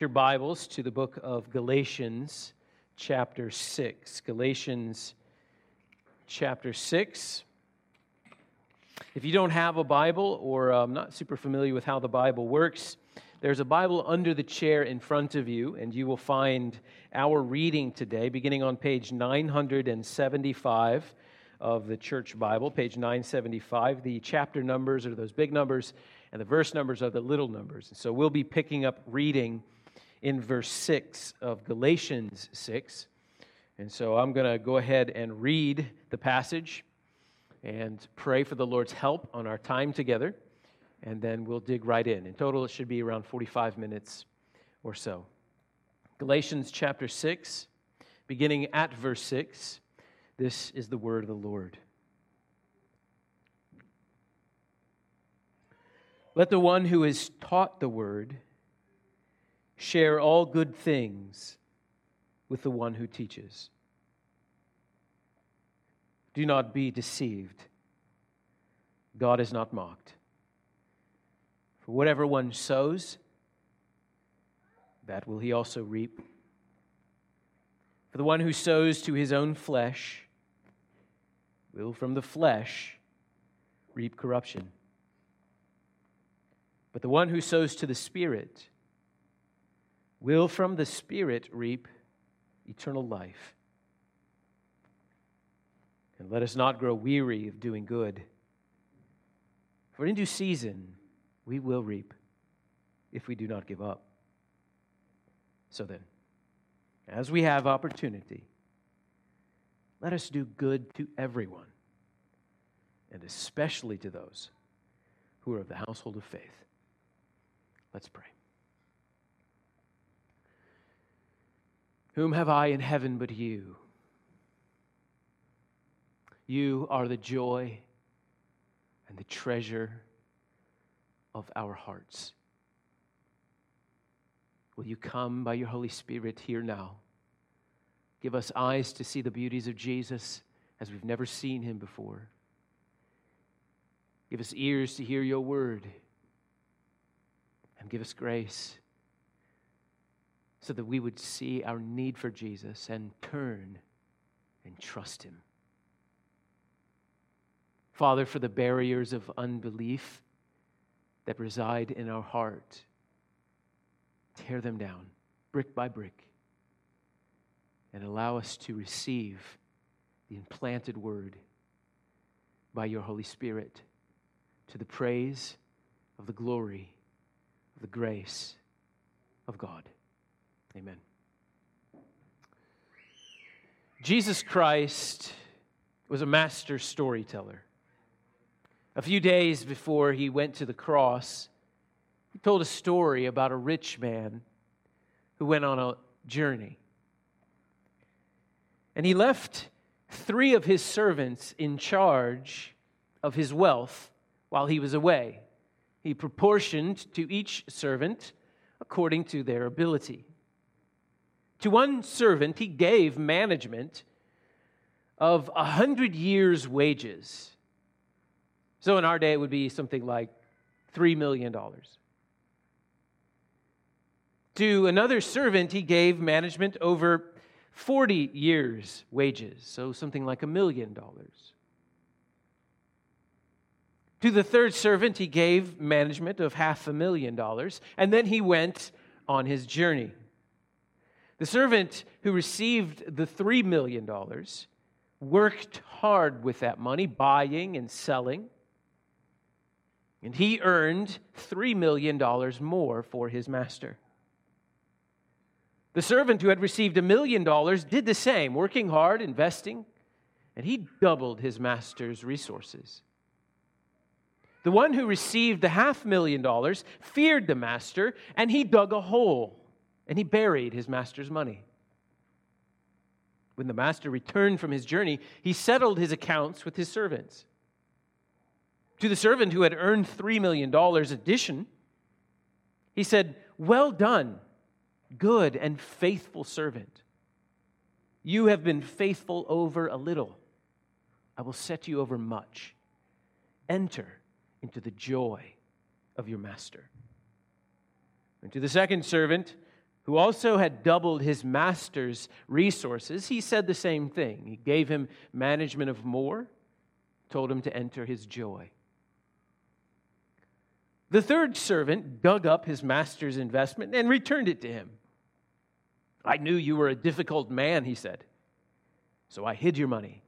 your Bibles to the book of Galatians, chapter 6. Galatians, chapter 6. If you don't have a Bible or um, not super familiar with how the Bible works, there's a Bible under the chair in front of you, and you will find our reading today beginning on page 975 of the Church Bible, page 975. The chapter numbers are those big numbers, and the verse numbers are the little numbers. And so we'll be picking up reading in verse 6 of Galatians 6. And so I'm going to go ahead and read the passage and pray for the Lord's help on our time together, and then we'll dig right in. In total, it should be around 45 minutes or so. Galatians chapter 6, beginning at verse 6. This is the word of the Lord. Let the one who is taught the word share all good things with the one who teaches. Do not be deceived. God is not mocked. For whatever one sows, that will he also reap. For the one who sows to his own flesh will from the flesh reap corruption. But the one who sows to the Spirit, will from the Spirit reap eternal life. And let us not grow weary of doing good, for in due season we will reap if we do not give up. So then, as we have opportunity, let us do good to everyone, and especially to those who are of the household of faith. Let's pray. Whom have I in heaven but you? You are the joy and the treasure of our hearts. Will you come by your Holy Spirit here now? Give us eyes to see the beauties of Jesus as we've never seen him before. Give us ears to hear your word. And give us grace so that we would see our need for Jesus and turn and trust Him. Father, for the barriers of unbelief that reside in our heart, tear them down brick by brick and allow us to receive the implanted word by your Holy Spirit to the praise of the glory of the grace of God. Amen. Jesus Christ was a master storyteller. A few days before he went to the cross, he told a story about a rich man who went on a journey. And he left three of his servants in charge of his wealth while he was away. He proportioned to each servant according to their ability. To one servant, he gave management of a hundred years' wages. So in our day, it would be something like $3 million. To another servant, he gave management over 40 years' wages, so something like a million dollars. To the third servant, he gave management of half a million dollars, and then he went on his journey. The servant who received the $3 million worked hard with that money, buying and selling, and he earned $3 million more for his master. The servant who had received a million dollars did the same, working hard, investing, and he doubled his master's resources. The one who received the half million dollars feared the master, and he dug a hole and he buried his master's money. When the master returned from his journey, he settled his accounts with his servants. To the servant who had earned $3 million addition, he said, Well done, good and faithful servant. You have been faithful over a little. I will set you over much. Enter into the joy of your master. And to the second servant, who also had doubled his master's resources, he said the same thing. He gave him management of more, told him to enter his joy. The third servant dug up his master's investment and returned it to him. I knew you were a difficult man, he said, so I hid your money.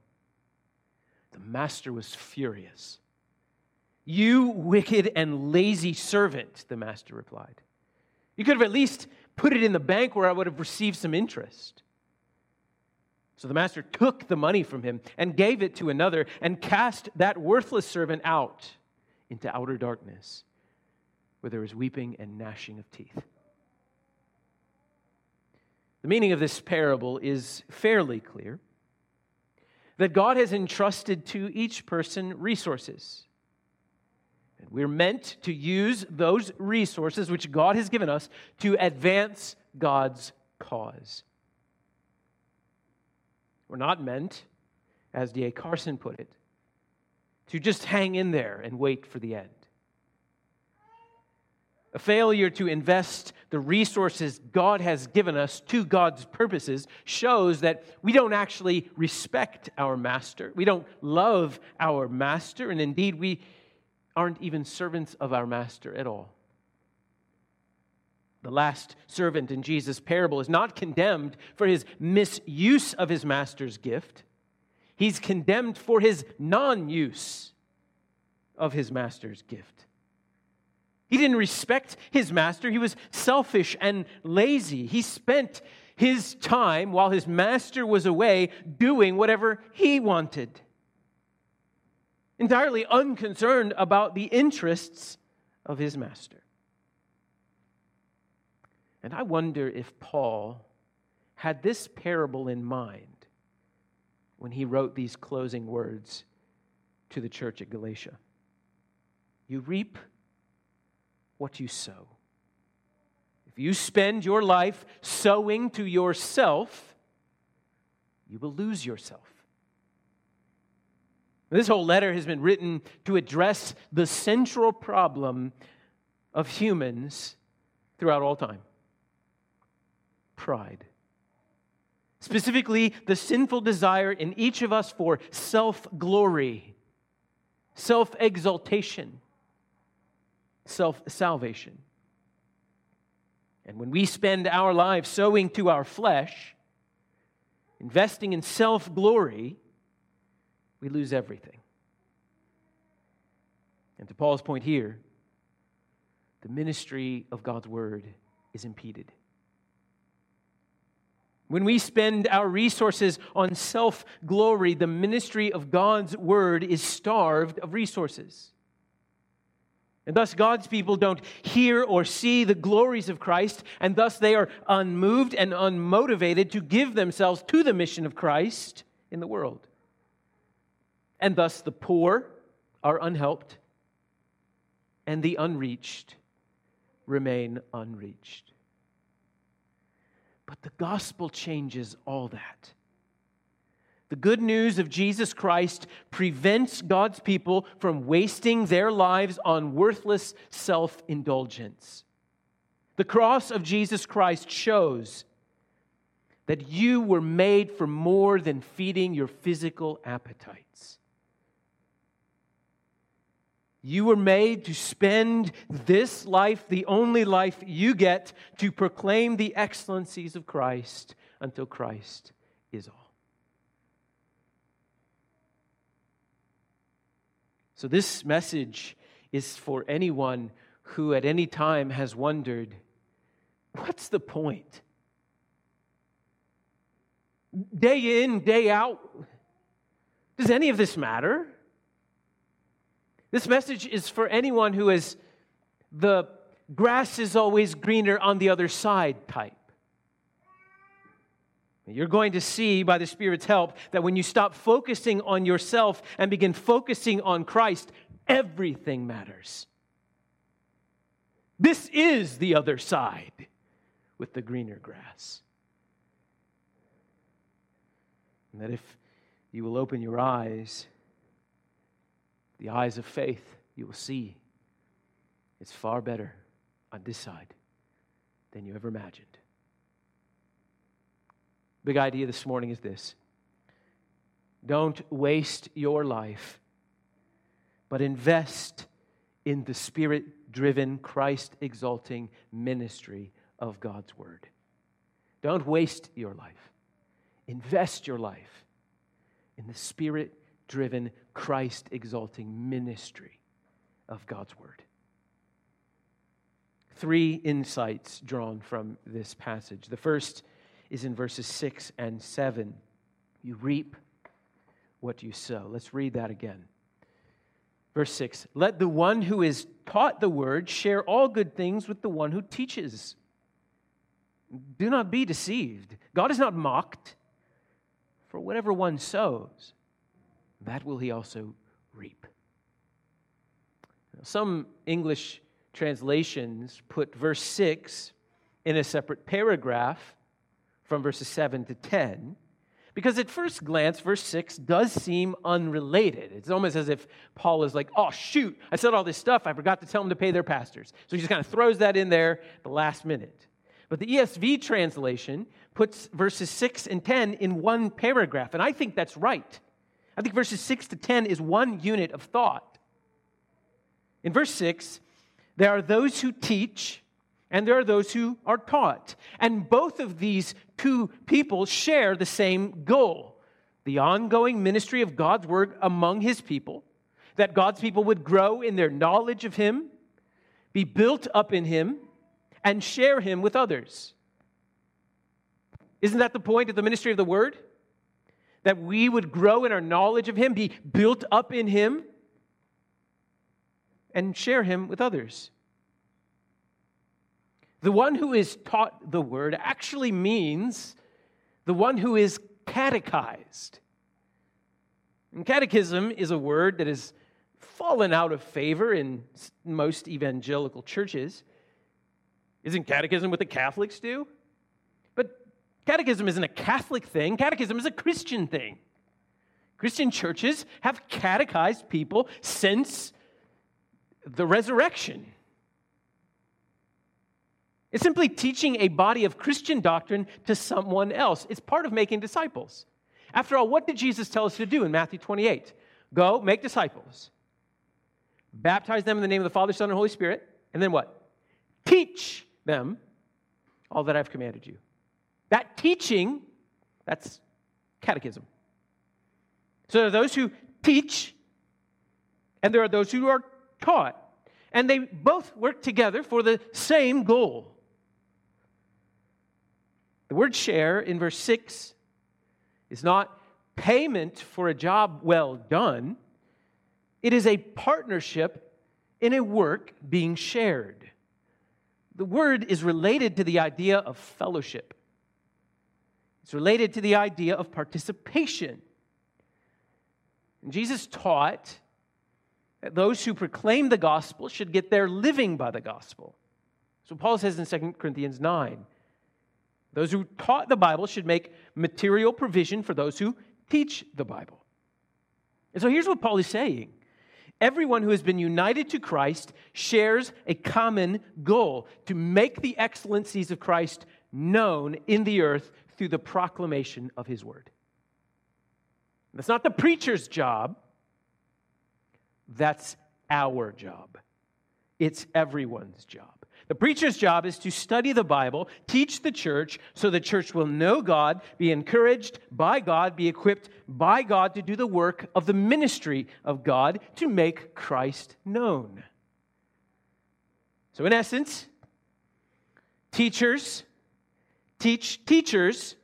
The master was furious. You wicked and lazy servant, the master replied. You could have at least put it in the bank where I would have received some interest. So the master took the money from him and gave it to another and cast that worthless servant out into outer darkness where there is weeping and gnashing of teeth. The meaning of this parable is fairly clear that God has entrusted to each person resources. And we're meant to use those resources which God has given us to advance God's cause. We're not meant, as D.A. Carson put it, to just hang in there and wait for the end. A failure to invest the resources God has given us to God's purposes shows that we don't actually respect our master. We don't love our master, and indeed, we aren't even servants of our master at all. The last servant in Jesus' parable is not condemned for his misuse of his master's gift. He's condemned for his non use of his master's gift. He didn't respect his master. He was selfish and lazy. He spent his time while his master was away doing whatever he wanted entirely unconcerned about the interests of his master. And I wonder if Paul had this parable in mind when he wrote these closing words to the church at Galatia. You reap what you sow. If you spend your life sowing to yourself, you will lose yourself. This whole letter has been written to address the central problem of humans throughout all time pride. Specifically, the sinful desire in each of us for self glory, self exaltation, self salvation. And when we spend our lives sowing to our flesh, investing in self glory, we lose everything. And to Paul's point here, the ministry of God's word is impeded. When we spend our resources on self glory, the ministry of God's word is starved of resources. And thus, God's people don't hear or see the glories of Christ, and thus they are unmoved and unmotivated to give themselves to the mission of Christ in the world and thus the poor are unhelped, and the unreached remain unreached. But the gospel changes all that. The good news of Jesus Christ prevents God's people from wasting their lives on worthless self indulgence. The cross of Jesus Christ shows that you were made for more than feeding your physical appetites. You were made to spend this life, the only life you get, to proclaim the excellencies of Christ until Christ is all. So, this message is for anyone who at any time has wondered what's the point? Day in, day out, does any of this matter? This message is for anyone who is the grass is always greener on the other side type. You're going to see by the Spirit's help that when you stop focusing on yourself and begin focusing on Christ, everything matters. This is the other side with the greener grass. And that if you will open your eyes, the eyes of faith, you will see it's far better on this side than you ever imagined. Big idea this morning is this don't waste your life, but invest in the spirit driven, Christ exalting ministry of God's Word. Don't waste your life. Invest your life in the spirit driven, Christ exalting ministry of God's Word. Three insights drawn from this passage. The first is in verses 6 and 7. You reap what you sow. Let's read that again. Verse 6 Let the one who is taught the word share all good things with the one who teaches. Do not be deceived. God is not mocked. For whatever one sows, that will he also reap. Some English translations put verse 6 in a separate paragraph from verses 7 to 10 because at first glance, verse 6 does seem unrelated. It's almost as if Paul is like, oh, shoot, I said all this stuff. I forgot to tell them to pay their pastors. So he just kind of throws that in there at the last minute. But the ESV translation puts verses 6 and 10 in one paragraph, and I think that's right. I think verses 6 to 10 is one unit of thought. In verse 6, there are those who teach and there are those who are taught. And both of these two people share the same goal the ongoing ministry of God's word among his people, that God's people would grow in their knowledge of him, be built up in him, and share him with others. Isn't that the point of the ministry of the word? That we would grow in our knowledge of him, be built up in him, and share him with others. The one who is taught the word actually means the one who is catechized. And catechism is a word that has fallen out of favor in most evangelical churches. Isn't catechism what the Catholics do? Catechism isn't a Catholic thing, catechism is a Christian thing. Christian churches have catechized people since the resurrection. It's simply teaching a body of Christian doctrine to someone else. It's part of making disciples. After all, what did Jesus tell us to do in Matthew 28? Go, make disciples, baptize them in the name of the Father, Son, and Holy Spirit, and then what? Teach them all that I've commanded you. That teaching, that's catechism. So there are those who teach, and there are those who are taught. And they both work together for the same goal the word share in verse 6 is not payment for a job well done, it is a partnership in a work being shared. The word is related to the idea of fellowship. It's related to the idea of participation. And Jesus taught that those who proclaim the gospel should get their living by the gospel. So Paul says in 2 Corinthians 9 those who taught the Bible should make material provision for those who teach the Bible. And so here's what Paul is saying Everyone who has been united to Christ shares a common goal to make the excellencies of Christ known in the earth through the proclamation of his word. That's not the preacher's job, that's our job. It's everyone's job. The preacher's job is to study the Bible, teach the church, so the church will know God, be encouraged by God, be equipped by God to do the work of the ministry of God to make Christ known. So, in essence, teachers teach teachers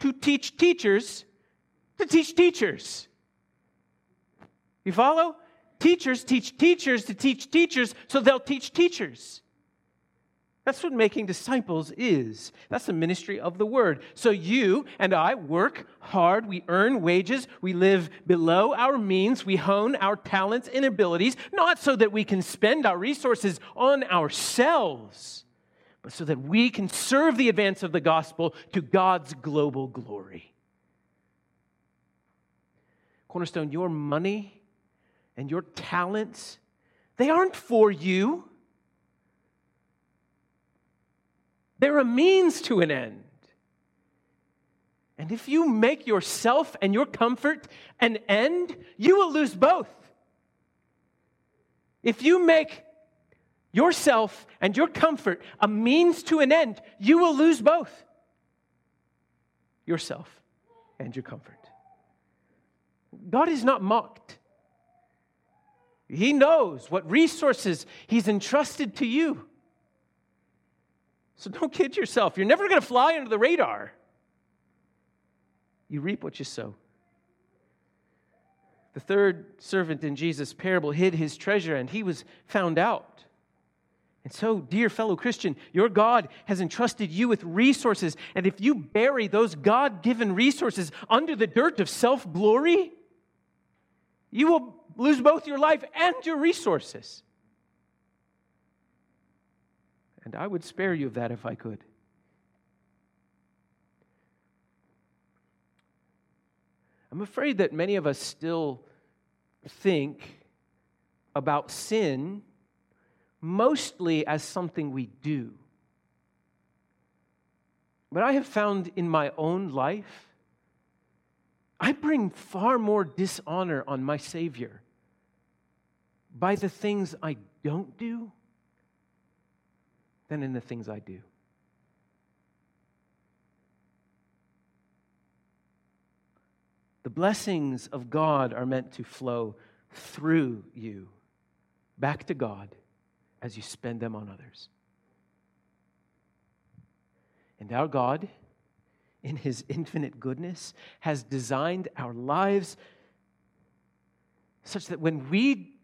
to teach teachers to teach teachers. You follow? Teachers teach teachers to teach teachers so they'll teach teachers. That's what making disciples is. That's the ministry of the word. So you and I work hard, we earn wages, we live below our means, we hone our talents and abilities, not so that we can spend our resources on ourselves, so that we can serve the advance of the gospel to God's global glory. Cornerstone, your money and your talents, they aren't for you. They're a means to an end. And if you make yourself and your comfort an end, you will lose both. If you make yourself and your comfort a means to an end, you will lose both yourself and your comfort. God is not mocked. He knows what resources He's entrusted to you. So don't kid yourself. You're never going to fly under the radar. You reap what you sow. The third servant in Jesus' parable hid his treasure and he was found out. And so, dear fellow Christian, your God has entrusted you with resources. And if you bury those God given resources under the dirt of self glory, you will lose both your life and your resources. And I would spare you of that if I could. I'm afraid that many of us still think about sin mostly as something we do. But I have found in my own life, I bring far more dishonor on my Savior by the things I don't do than in the things I do. The blessings of God are meant to flow through you back to God as you spend them on others. And our God, in His infinite goodness, has designed our lives such that when we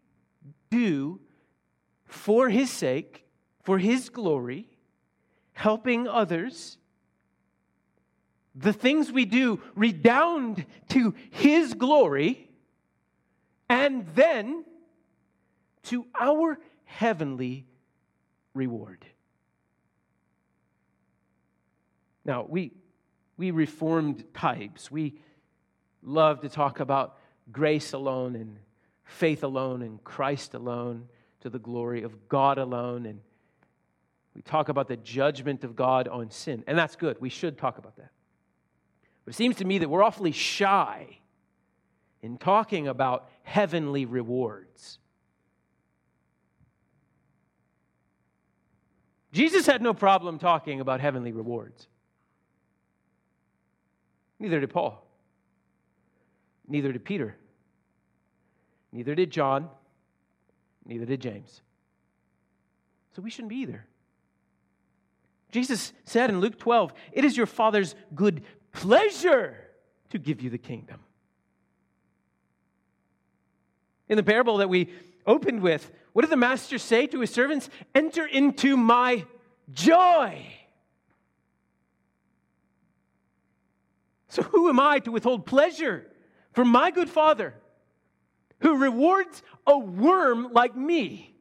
do for His sake, for His glory, helping others, the things we do redound to His glory and then to our heavenly reward. Now, we, we reformed types, we love to talk about grace alone and faith alone and Christ alone to the glory of God alone. And we talk about the judgment of God on sin. And that's good. We should talk about that. But it seems to me that we're awfully shy in talking about heavenly rewards. Jesus had no problem talking about heavenly rewards. Neither did Paul. Neither did Peter. Neither did John. Neither did James. So we shouldn't be either. Jesus said in Luke 12, It is your Father's good pleasure to give you the kingdom. In the parable that we opened with, what did the master say to his servants? Enter into my joy. So, who am I to withhold pleasure from my good father who rewards a worm like me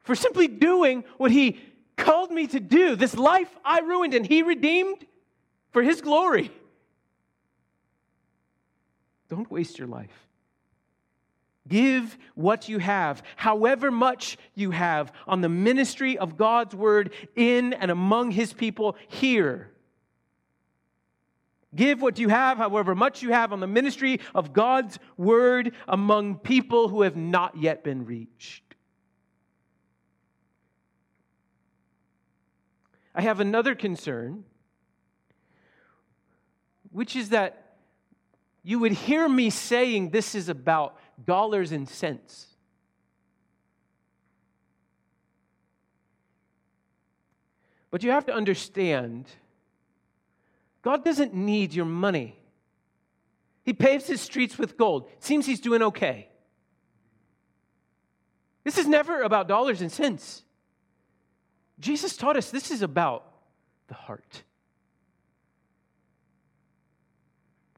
for simply doing what he called me to do? This life I ruined and he redeemed for his glory. Don't waste your life. Give what you have, however much you have, on the ministry of God's word in and among his people here. Give what you have, however much you have, on the ministry of God's word among people who have not yet been reached. I have another concern, which is that you would hear me saying this is about dollars and cents. But you have to understand God doesn't need your money. He paves his streets with gold. Seems he's doing okay. This is never about dollars and cents. Jesus taught us this is about the heart.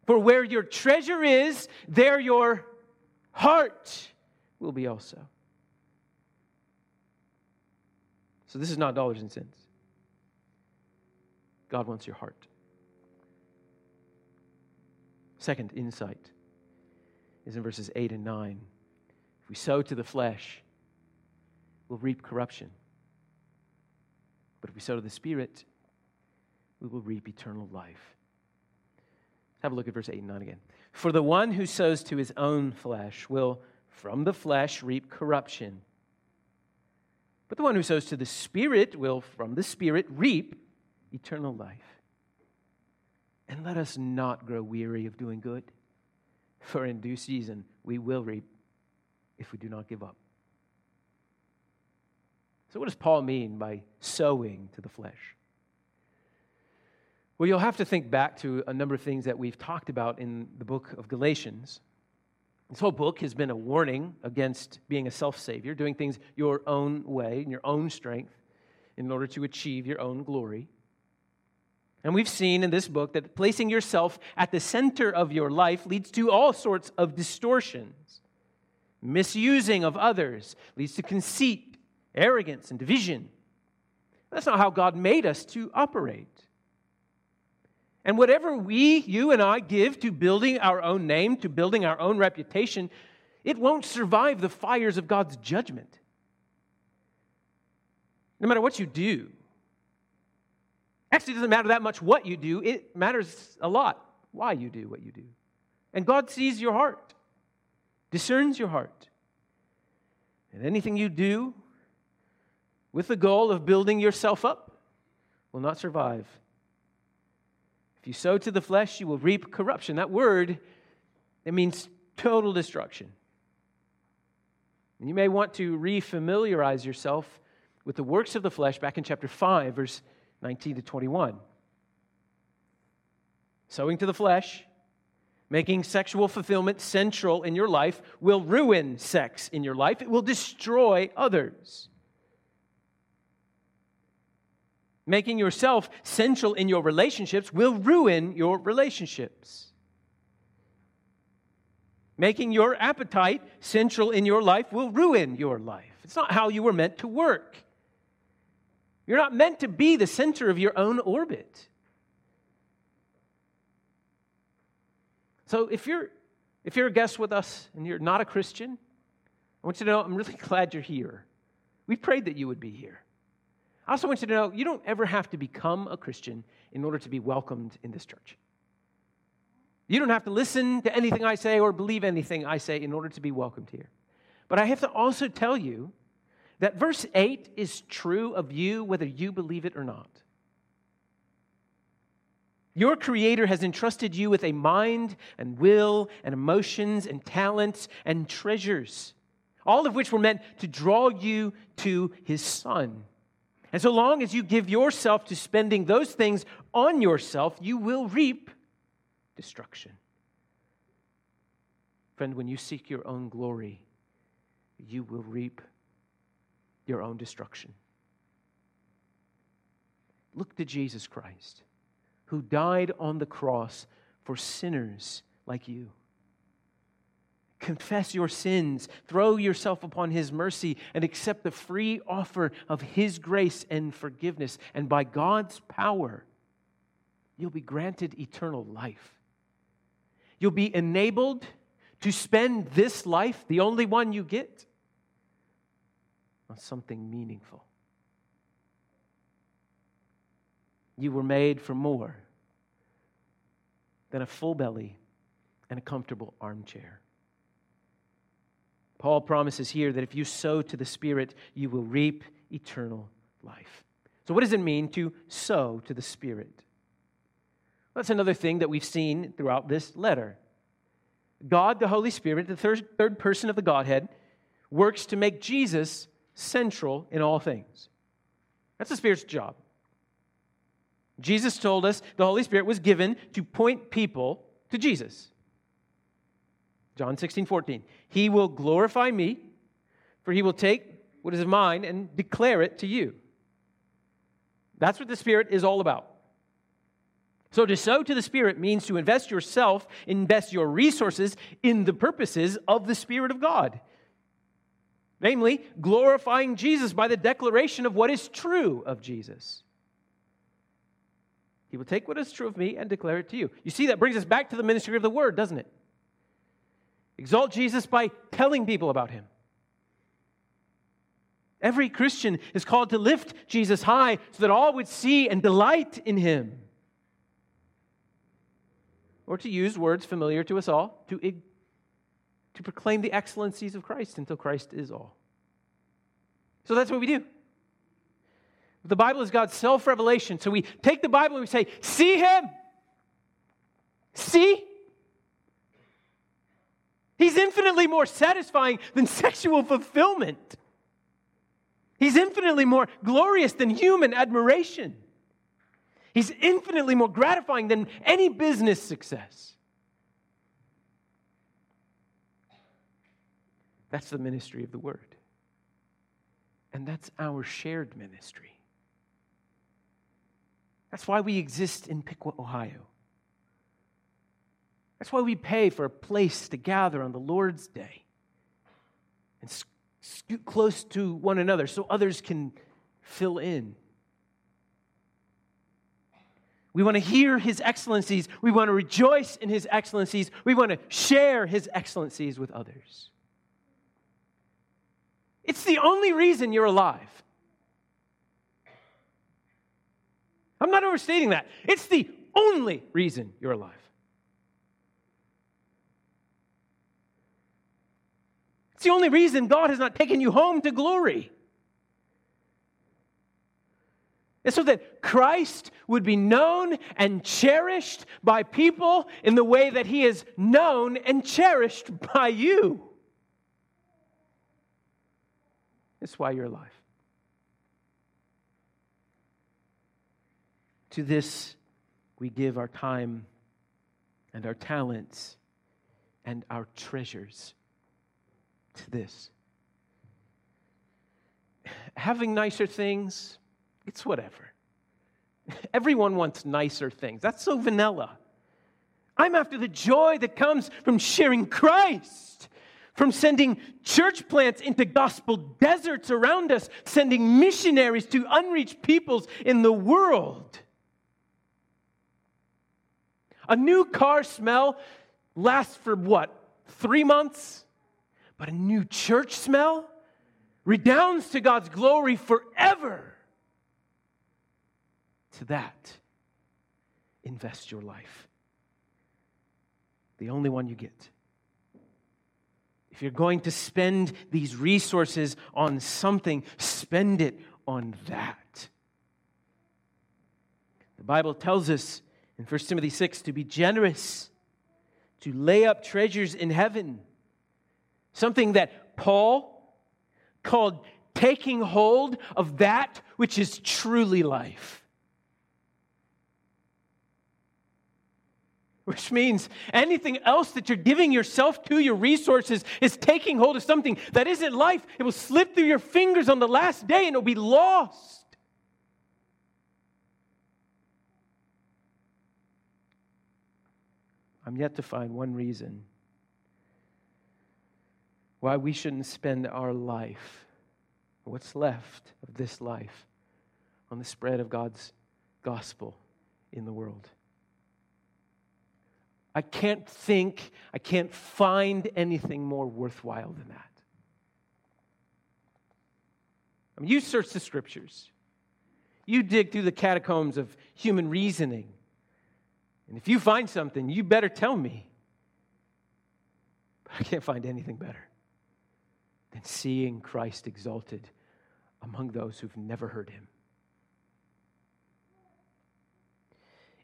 For where your treasure is, there your heart will be also. So this is not dollars and cents. God wants your heart. Second insight is in verses 8 and 9. If we sow to the flesh, we'll reap corruption. But if we sow to the Spirit, we will reap eternal life. have a look at verse 8 and 9 again. For the one who sows to his own flesh will from the flesh reap corruption. But the one who sows to the Spirit will from the Spirit reap eternal life. And let us not grow weary of doing good, for in due season we will reap if we do not give up. So, what does Paul mean by sowing to the flesh? Well, you'll have to think back to a number of things that we've talked about in the book of Galatians. This whole book has been a warning against being a self savior, doing things your own way, in your own strength, in order to achieve your own glory. And we've seen in this book that placing yourself at the center of your life leads to all sorts of distortions. Misusing of others leads to conceit, arrogance, and division. That's not how God made us to operate. And whatever we, you and I, give to building our own name, to building our own reputation, it won't survive the fires of God's judgment. No matter what you do. Actually, it doesn't matter that much what you do, it matters a lot why you do what you do. And God sees your heart, discerns your heart. And anything you do with the goal of building yourself up will not survive if you sow to the flesh, you will reap corruption. That word, it means total destruction. And you may want to refamiliarize yourself with the works of the flesh back in chapter 5, verse 19 to 21. Sowing to the flesh, making sexual fulfillment central in your life, will ruin sex in your life. It will destroy others. Making yourself central in your relationships will ruin your relationships. Making your appetite central in your life will ruin your life. It's not how you were meant to work. You're not meant to be the center of your own orbit. So if you're if you're a guest with us and you're not a Christian, I want you to know I'm really glad you're here. We prayed that you would be here. I also want you to know you don't ever have to become a Christian in order to be welcomed in this church. You don't have to listen to anything I say or believe anything I say in order to be welcomed here. But I have to also tell you that verse 8 is true of you whether you believe it or not. Your Creator has entrusted you with a mind and will and emotions and talents and treasures, all of which were meant to draw you to His Son. And so long as you give yourself to spending those things on yourself, you will reap destruction. Friend, when you seek your own glory, you will reap your own destruction. Look to Jesus Christ, who died on the cross for sinners like you. Confess your sins, throw yourself upon His mercy, and accept the free offer of His grace and forgiveness. And by God's power, you'll be granted eternal life. You'll be enabled to spend this life, the only one you get, on something meaningful. You were made for more than a full belly and a comfortable armchair. Paul promises here that if you sow to the Spirit, you will reap eternal life. So, what does it mean to sow to the Spirit? That's another thing that we've seen throughout this letter. God, the Holy Spirit, the third, third person of the Godhead, works to make Jesus central in all things. That's the Spirit's job. Jesus told us the Holy Spirit was given to point people to Jesus. John 16, 14. He will glorify me, for he will take what is mine and declare it to you. That's what the Spirit is all about. So, to sow to the Spirit means to invest yourself, invest your resources in the purposes of the Spirit of God. Namely, glorifying Jesus by the declaration of what is true of Jesus. He will take what is true of me and declare it to you. You see, that brings us back to the ministry of the word, doesn't it? Exalt Jesus by telling people about him. Every Christian is called to lift Jesus high so that all would see and delight in him. or to use words familiar to us all, to, to proclaim the excellencies of Christ until Christ is all. So that's what we do. The Bible is God's self revelation. So we take the Bible and we say, See Him. See? He's infinitely more satisfying than sexual fulfillment. He's infinitely more glorious than human admiration. He's infinitely more gratifying than any business success. That's the ministry of the Word. And that's our shared ministry. That's why we exist in Piqua, Ohio. That's why we pay for a place to gather on the Lord's Day and scoot close to one another so others can fill in. We want to hear his excellencies. We want to rejoice in his excellencies. We want to share his excellencies with others. It's the only reason you're alive. I'm not overstating that. It's the only reason you're alive. It's the only reason God has not taken you home to glory. It's so that Christ would be known and cherished by people in the way that he is known and cherished by you. It's why you're alive. To this, we give our time and our talents and our treasures. To this. Having nicer things, it's whatever. Everyone wants nicer things. That's so vanilla. I'm after the joy that comes from sharing Christ from sending church plants into gospel deserts around us, sending missionaries to unreached peoples in the world. A new car smell lasts for what? Three months? But a new church smell redounds to God's glory forever. To that, invest your life. The only one you get. If you're going to spend these resources on something, spend it on that. The Bible tells us in 1 Timothy 6 to be generous, to lay up treasures in heaven. Something that Paul called taking hold of that which is truly life. Which means anything else that you're giving yourself to, your resources, is taking hold of something that isn't life. It will slip through your fingers on the last day and it'll be lost. I'm yet to find one reason why we shouldn't spend our life, what's left of this life, on the spread of God's gospel in the world. I can't think, I can't find anything more worthwhile than that. I mean, you search the scriptures, you dig through the catacombs of human reasoning. And if you find something, you better tell me. But I can't find anything better than seeing Christ exalted among those who've never heard him.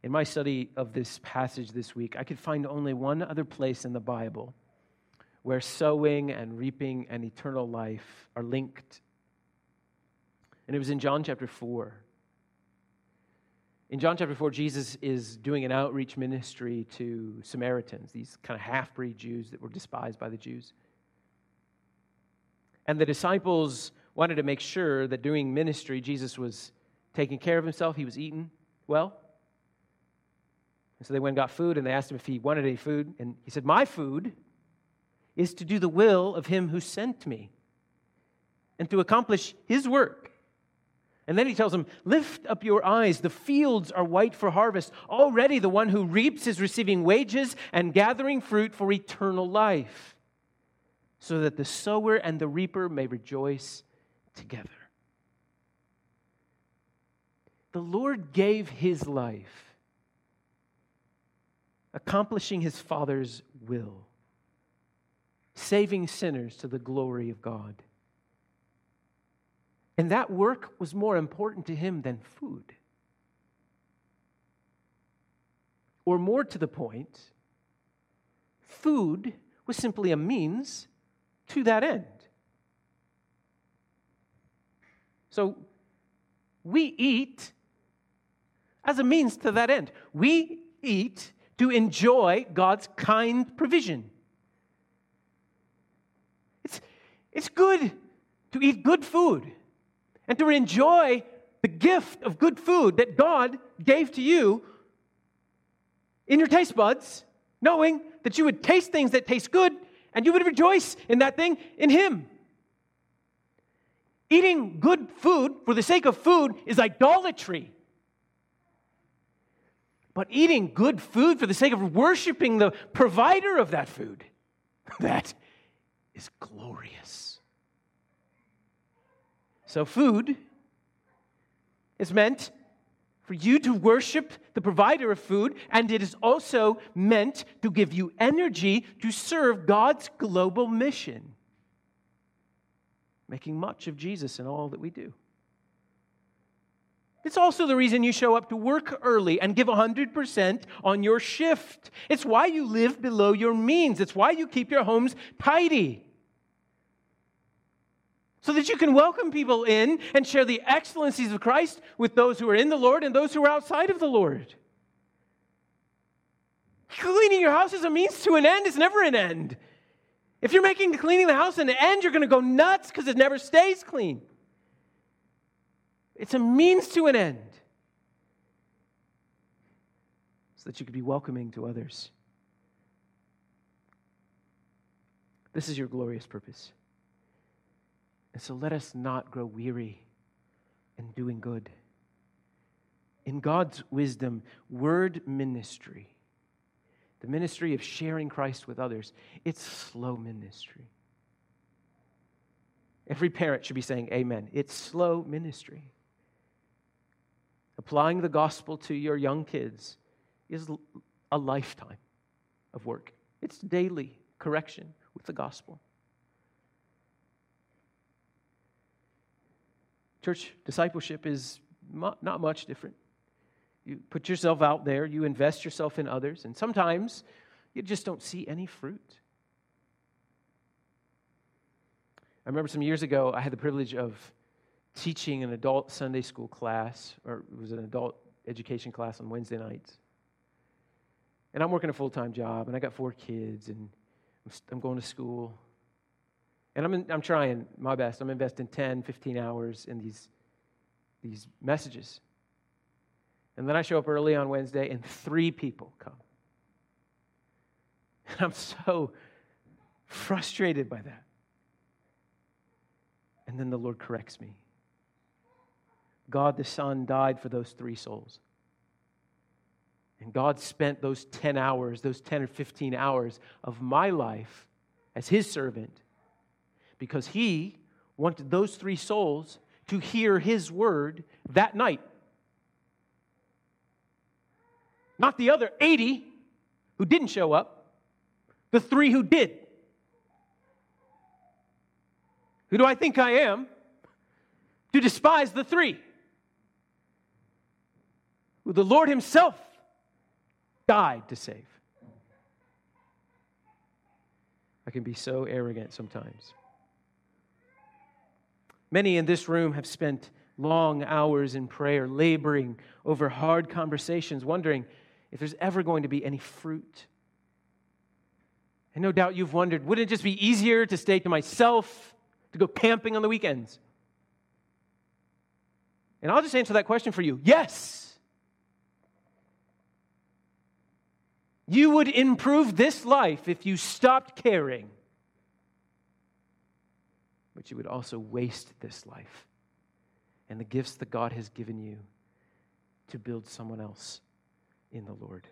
In my study of this passage this week, I could find only one other place in the Bible where sowing and reaping and eternal life are linked. And it was in John chapter 4. In John chapter 4, Jesus is doing an outreach ministry to Samaritans, these kind of half breed Jews that were despised by the Jews. And the disciples wanted to make sure that doing ministry, Jesus was taking care of himself, he was eating well. And so they went and got food, and they asked him if he wanted any food. And he said, My food is to do the will of him who sent me and to accomplish his work. And then he tells them, Lift up your eyes. The fields are white for harvest. Already the one who reaps is receiving wages and gathering fruit for eternal life, so that the sower and the reaper may rejoice together. The Lord gave his life accomplishing his Father's will, saving sinners to the glory of God. And that work was more important to him than food. Or more to the point, food was simply a means to that end. So we eat as a means to that end. We eat to enjoy God's kind provision. It's, it's good to eat good food and to enjoy the gift of good food that God gave to you in your taste buds, knowing that you would taste things that taste good and you would rejoice in that thing in Him. Eating good food for the sake of food is idolatry. But eating good food for the sake of worshiping the provider of that food, that is glorious. So, food is meant for you to worship the provider of food, and it is also meant to give you energy to serve God's global mission, making much of Jesus in all that we do. It's also the reason you show up to work early and give 100% on your shift. It's why you live below your means. It's why you keep your homes tidy. So that you can welcome people in and share the excellencies of Christ with those who are in the Lord and those who are outside of the Lord. Cleaning your house is a means to an end, it's never an end. If you're making cleaning the house an end, you're going to go nuts because it never stays clean. It's a means to an end so that you could be welcoming to others. This is your glorious purpose. And so let us not grow weary in doing good. In God's wisdom, word ministry, the ministry of sharing Christ with others, it's slow ministry. Every parent should be saying, Amen. It's slow ministry. Applying the gospel to your young kids is a lifetime of work. It's daily correction with the gospel. Church discipleship is not much different. You put yourself out there, you invest yourself in others, and sometimes you just don't see any fruit. I remember some years ago, I had the privilege of teaching an adult Sunday school class, or it was an adult education class on Wednesday nights. And I'm working a full time job, and I got four kids, and I'm going to school. And I'm, in, I'm trying my best. I'm investing 10, 15 hours in these, these messages. And then I show up early on Wednesday, and three people come. And I'm so frustrated by that. And then the Lord corrects me. God the Son died for those three souls. And God spent those 10 hours, those 10 or 15 hours of my life as His servant because He wanted those three souls to hear His word that night. Not the other 80 who didn't show up, the three who did. Who do I think I am to despise the three? who the Lord Himself died to save. I can be so arrogant sometimes. Many in this room have spent long hours in prayer, laboring over hard conversations, wondering if there's ever going to be any fruit. And no doubt you've wondered wouldn't it just be easier to stay to myself, to go camping on the weekends? And I'll just answer that question for you yes. You would improve this life if you stopped caring, but you would also waste this life and the gifts that God has given you to build someone else in the Lord.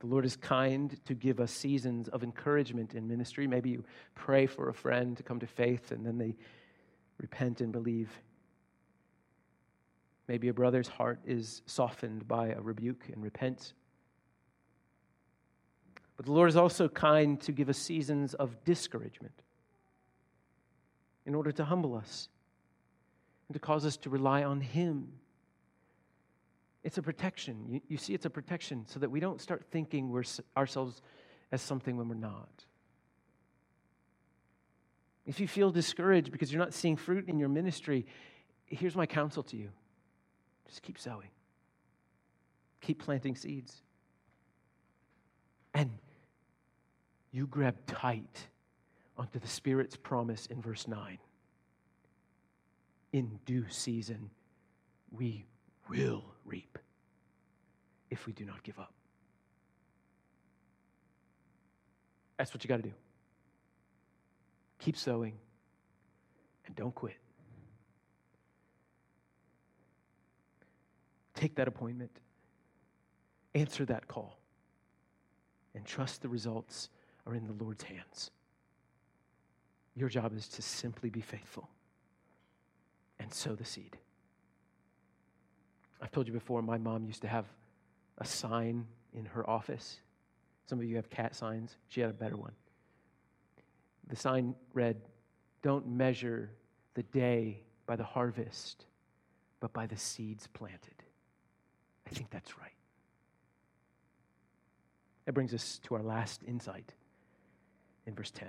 The Lord is kind to give us seasons of encouragement in ministry. Maybe you pray for a friend to come to faith and then they repent and believe. Maybe a brother's heart is softened by a rebuke and repent. But the Lord is also kind to give us seasons of discouragement in order to humble us and to cause us to rely on Him. It's a protection. You, you see, it's a protection so that we don't start thinking we're ourselves as something when we're not. If you feel discouraged because you're not seeing fruit in your ministry, here's my counsel to you just keep sowing, keep planting seeds. And you grab tight onto the Spirit's promise in verse 9. In due season, we will reap if we do not give up. That's what you got to do. Keep sowing and don't quit. Take that appointment, answer that call, and trust the results are in the Lord's hands. Your job is to simply be faithful and sow the seed. I've told you before, my mom used to have a sign in her office. Some of you have cat signs. She had a better one. The sign read, Don't measure the day by the harvest, but by the seeds planted. I think that's right. That brings us to our last insight in verse 10.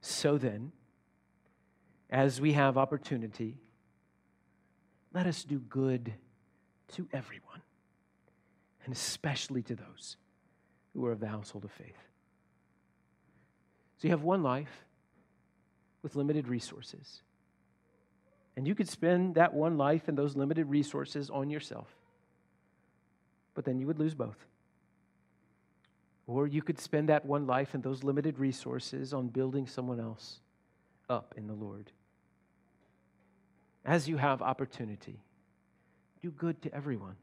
So then, as we have opportunity, let us do good to everyone, and especially to those who are of the household of faith. So you have one life with limited resources. And you could spend that one life and those limited resources on yourself. But then you would lose both. Or you could spend that one life and those limited resources on building someone else up in the Lord. As you have opportunity, do good to everyone.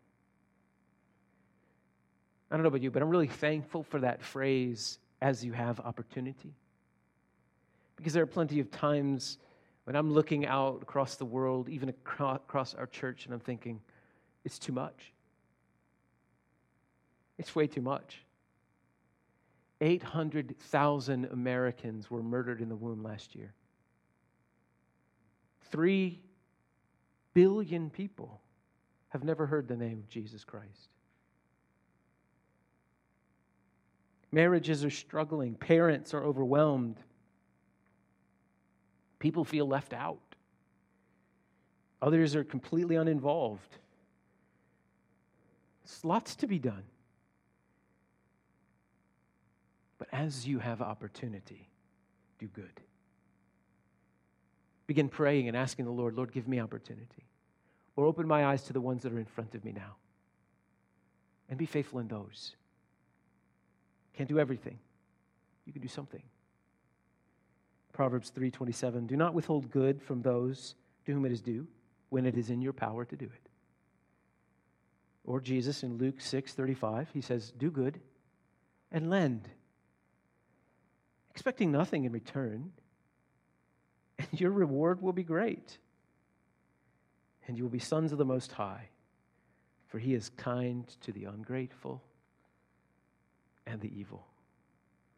I don't know about you, but I'm really thankful for that phrase, as you have opportunity. Because there are plenty of times when I'm looking out across the world, even across our church, and I'm thinking, it's too much. It's way too much. 800,000 Americans were murdered in the womb last year. Three billion people have never heard the name of Jesus Christ. Marriages are struggling, parents are overwhelmed, people feel left out, others are completely uninvolved. There's lots to be done. But as you have opportunity, do good. Begin praying and asking the Lord, Lord, give me opportunity. Or open my eyes to the ones that are in front of me now. And be faithful in those. Can't do everything. You can do something. Proverbs 3:27 Do not withhold good from those to whom it is due when it is in your power to do it. Or Jesus in Luke 6:35, he says, "Do good and lend expecting nothing in return, and your reward will be great. And you will be sons of the Most High, for he is kind to the ungrateful and the evil.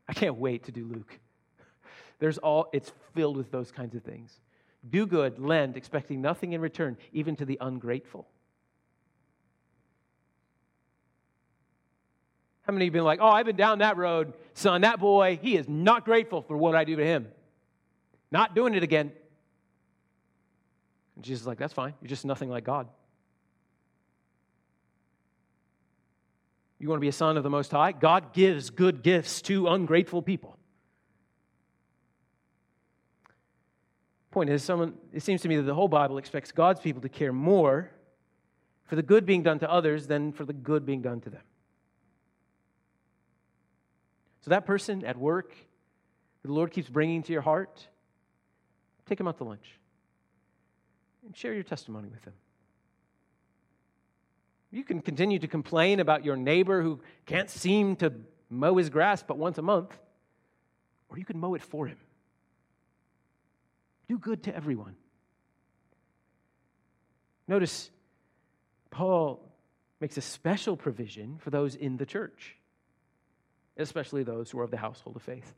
I can't wait to do Luke. There's all, it's filled with those kinds of things. Do good, lend, expecting nothing in return, even to the ungrateful. How many you been like, oh, I've been down that road, son, that boy, he is not grateful for what I do to him. Not doing it again. And Jesus is like, that's fine. You're just nothing like God. You want to be a son of the Most High? God gives good gifts to ungrateful people. Point is, someone, it seems to me that the whole Bible expects God's people to care more for the good being done to others than for the good being done to them. So, that person at work the Lord keeps bringing to your heart, take him out to lunch and share your testimony with them. You can continue to complain about your neighbor who can't seem to mow his grass but once a month, or you can mow it for him. Do good to everyone. Notice Paul makes a special provision for those in the church, especially those who are of the household of faith.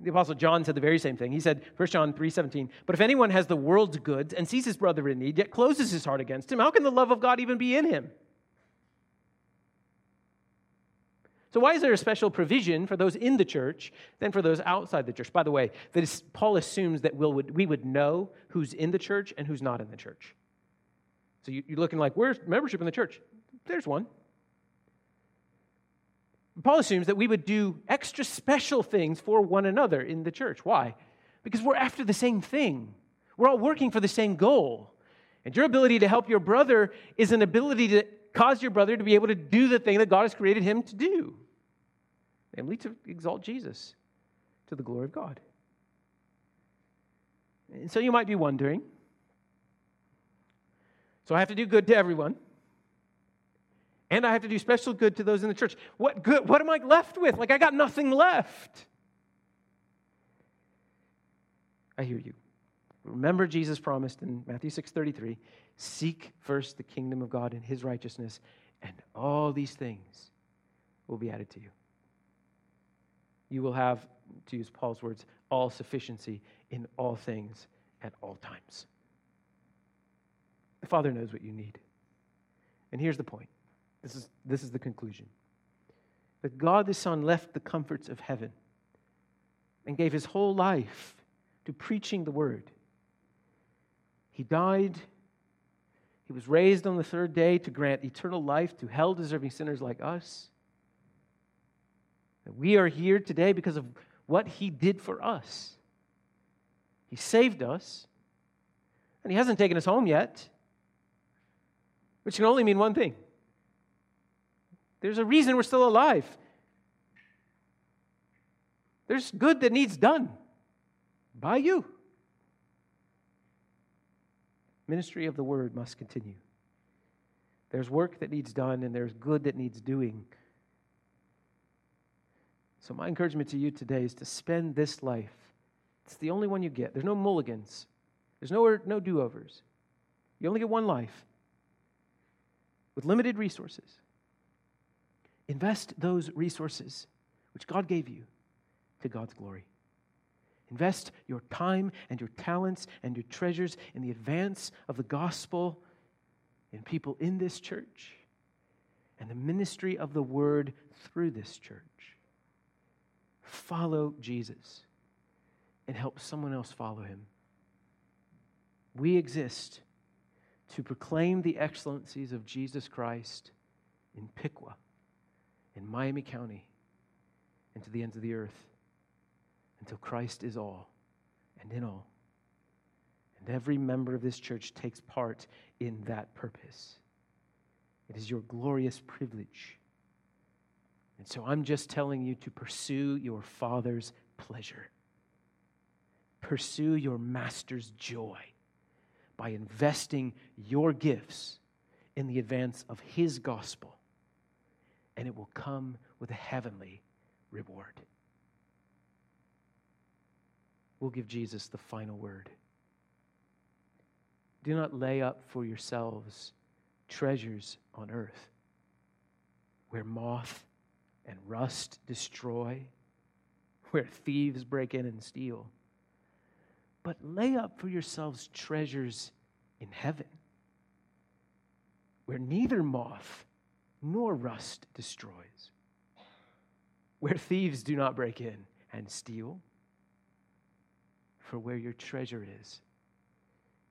The apostle John said the very same thing. He said, 1 John 3:17, "But if anyone has the world's goods and sees his brother in need, yet closes his heart against him, how can the love of God even be in him?" So, why is there a special provision for those in the church than for those outside the church? By the way, is, Paul assumes that we'll, we would know who's in the church and who's not in the church. So, you, you're looking like, where's membership in the church? There's one. Paul assumes that we would do extra special things for one another in the church. Why? Because we're after the same thing, we're all working for the same goal. And your ability to help your brother is an ability to cause your brother to be able to do the thing that God has created him to do namely to exalt Jesus to the glory of God. And so you might be wondering so I have to do good to everyone. And I have to do special good to those in the church. What good what am I left with? Like I got nothing left. I hear you. Remember Jesus promised in Matthew 6:33, seek first the kingdom of God and his righteousness, and all these things will be added to you you will have, to use Paul's words, all sufficiency in all things at all times. The Father knows what you need. And here's the point this is, this is the conclusion that God the Son left the comforts of heaven and gave his whole life to preaching the word. He died. He was raised on the third day to grant eternal life to hell deserving sinners like us. That we are here today because of what he did for us. He saved us, and he hasn't taken us home yet, which can only mean one thing there's a reason we're still alive. There's good that needs done by you. Ministry of the word must continue. There's work that needs done, and there's good that needs doing so, my encouragement to you today is to spend this life. It's the only one you get. There's no mulligans, there's no, no do overs. You only get one life with limited resources. Invest those resources which God gave you to God's glory. Invest your time and your talents and your treasures in the advance of the gospel in people in this church and the ministry of the word through this church follow Jesus and help someone else follow him. We exist to proclaim the excellencies of Jesus Christ in Piqua, in Miami County, and to the ends of the earth until Christ is all and in all. And every member of this church takes part in that purpose. It is your glorious privilege and so I'm just telling you to pursue your Father's pleasure. Pursue your Master's joy by investing your gifts in the advance of His gospel, and it will come with a heavenly reward. We'll give Jesus the final word. Do not lay up for yourselves treasures on earth where moth and rust destroy, where thieves break in and steal. But lay up for yourselves treasures in heaven, where neither moth nor rust destroys, where thieves do not break in and steal. For where your treasure is,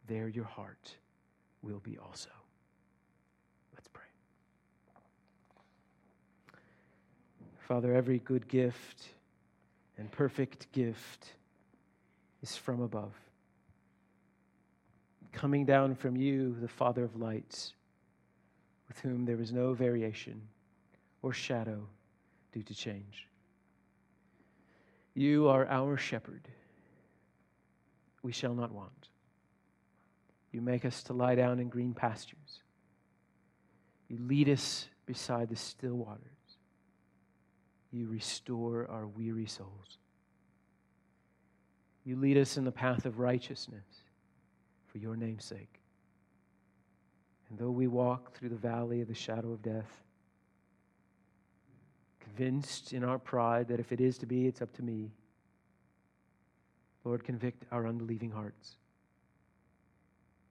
there your heart will be also. Let's pray. Father, every good gift and perfect gift is from above, coming down from you, the Father of lights, with whom there is no variation or shadow due to change. You are our shepherd. We shall not want. You make us to lie down in green pastures. You lead us beside the still waters you restore our weary souls. You lead us in the path of righteousness for your name's sake. And though we walk through the valley of the shadow of death, convinced in our pride that if it is to be, it's up to me, Lord, convict our unbelieving hearts.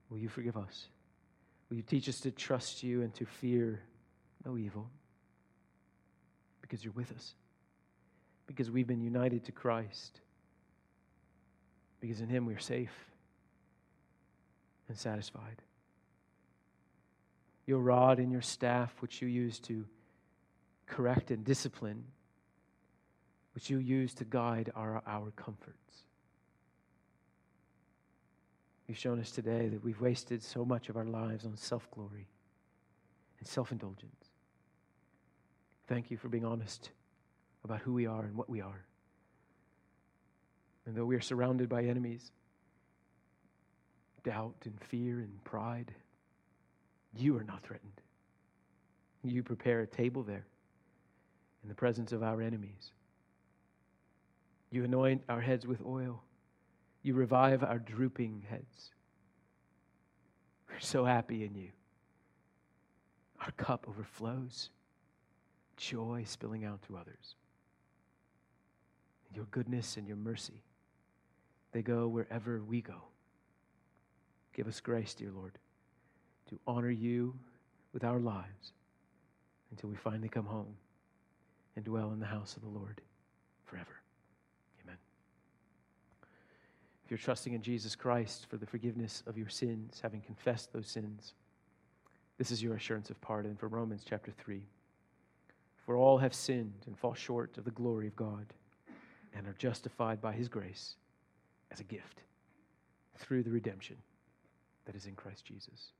Will you forgive us? Will you teach us to trust you and to fear no evil? Because you're with us. Because we've been united to Christ. Because in Him we are safe and satisfied. Your rod and your staff, which you use to correct and discipline, which you use to guide our, our comforts. You've shown us today that we've wasted so much of our lives on self glory and self indulgence. Thank you for being honest about who we are and what we are. And though we are surrounded by enemies, doubt and fear and pride, you are not threatened. You prepare a table there in the presence of our enemies. You anoint our heads with oil. You revive our drooping heads. We're so happy in you. Our cup overflows, joy spilling out to others. Your goodness and your mercy, they go wherever we go. Give us grace, dear Lord, to honor you with our lives until we finally come home and dwell in the house of the Lord forever. Amen. If you're trusting in Jesus Christ for the forgiveness of your sins, having confessed those sins, this is your assurance of pardon from Romans chapter 3. For all have sinned and fall short of the glory of God and are justified by his grace as a gift through the redemption that is in Christ Jesus.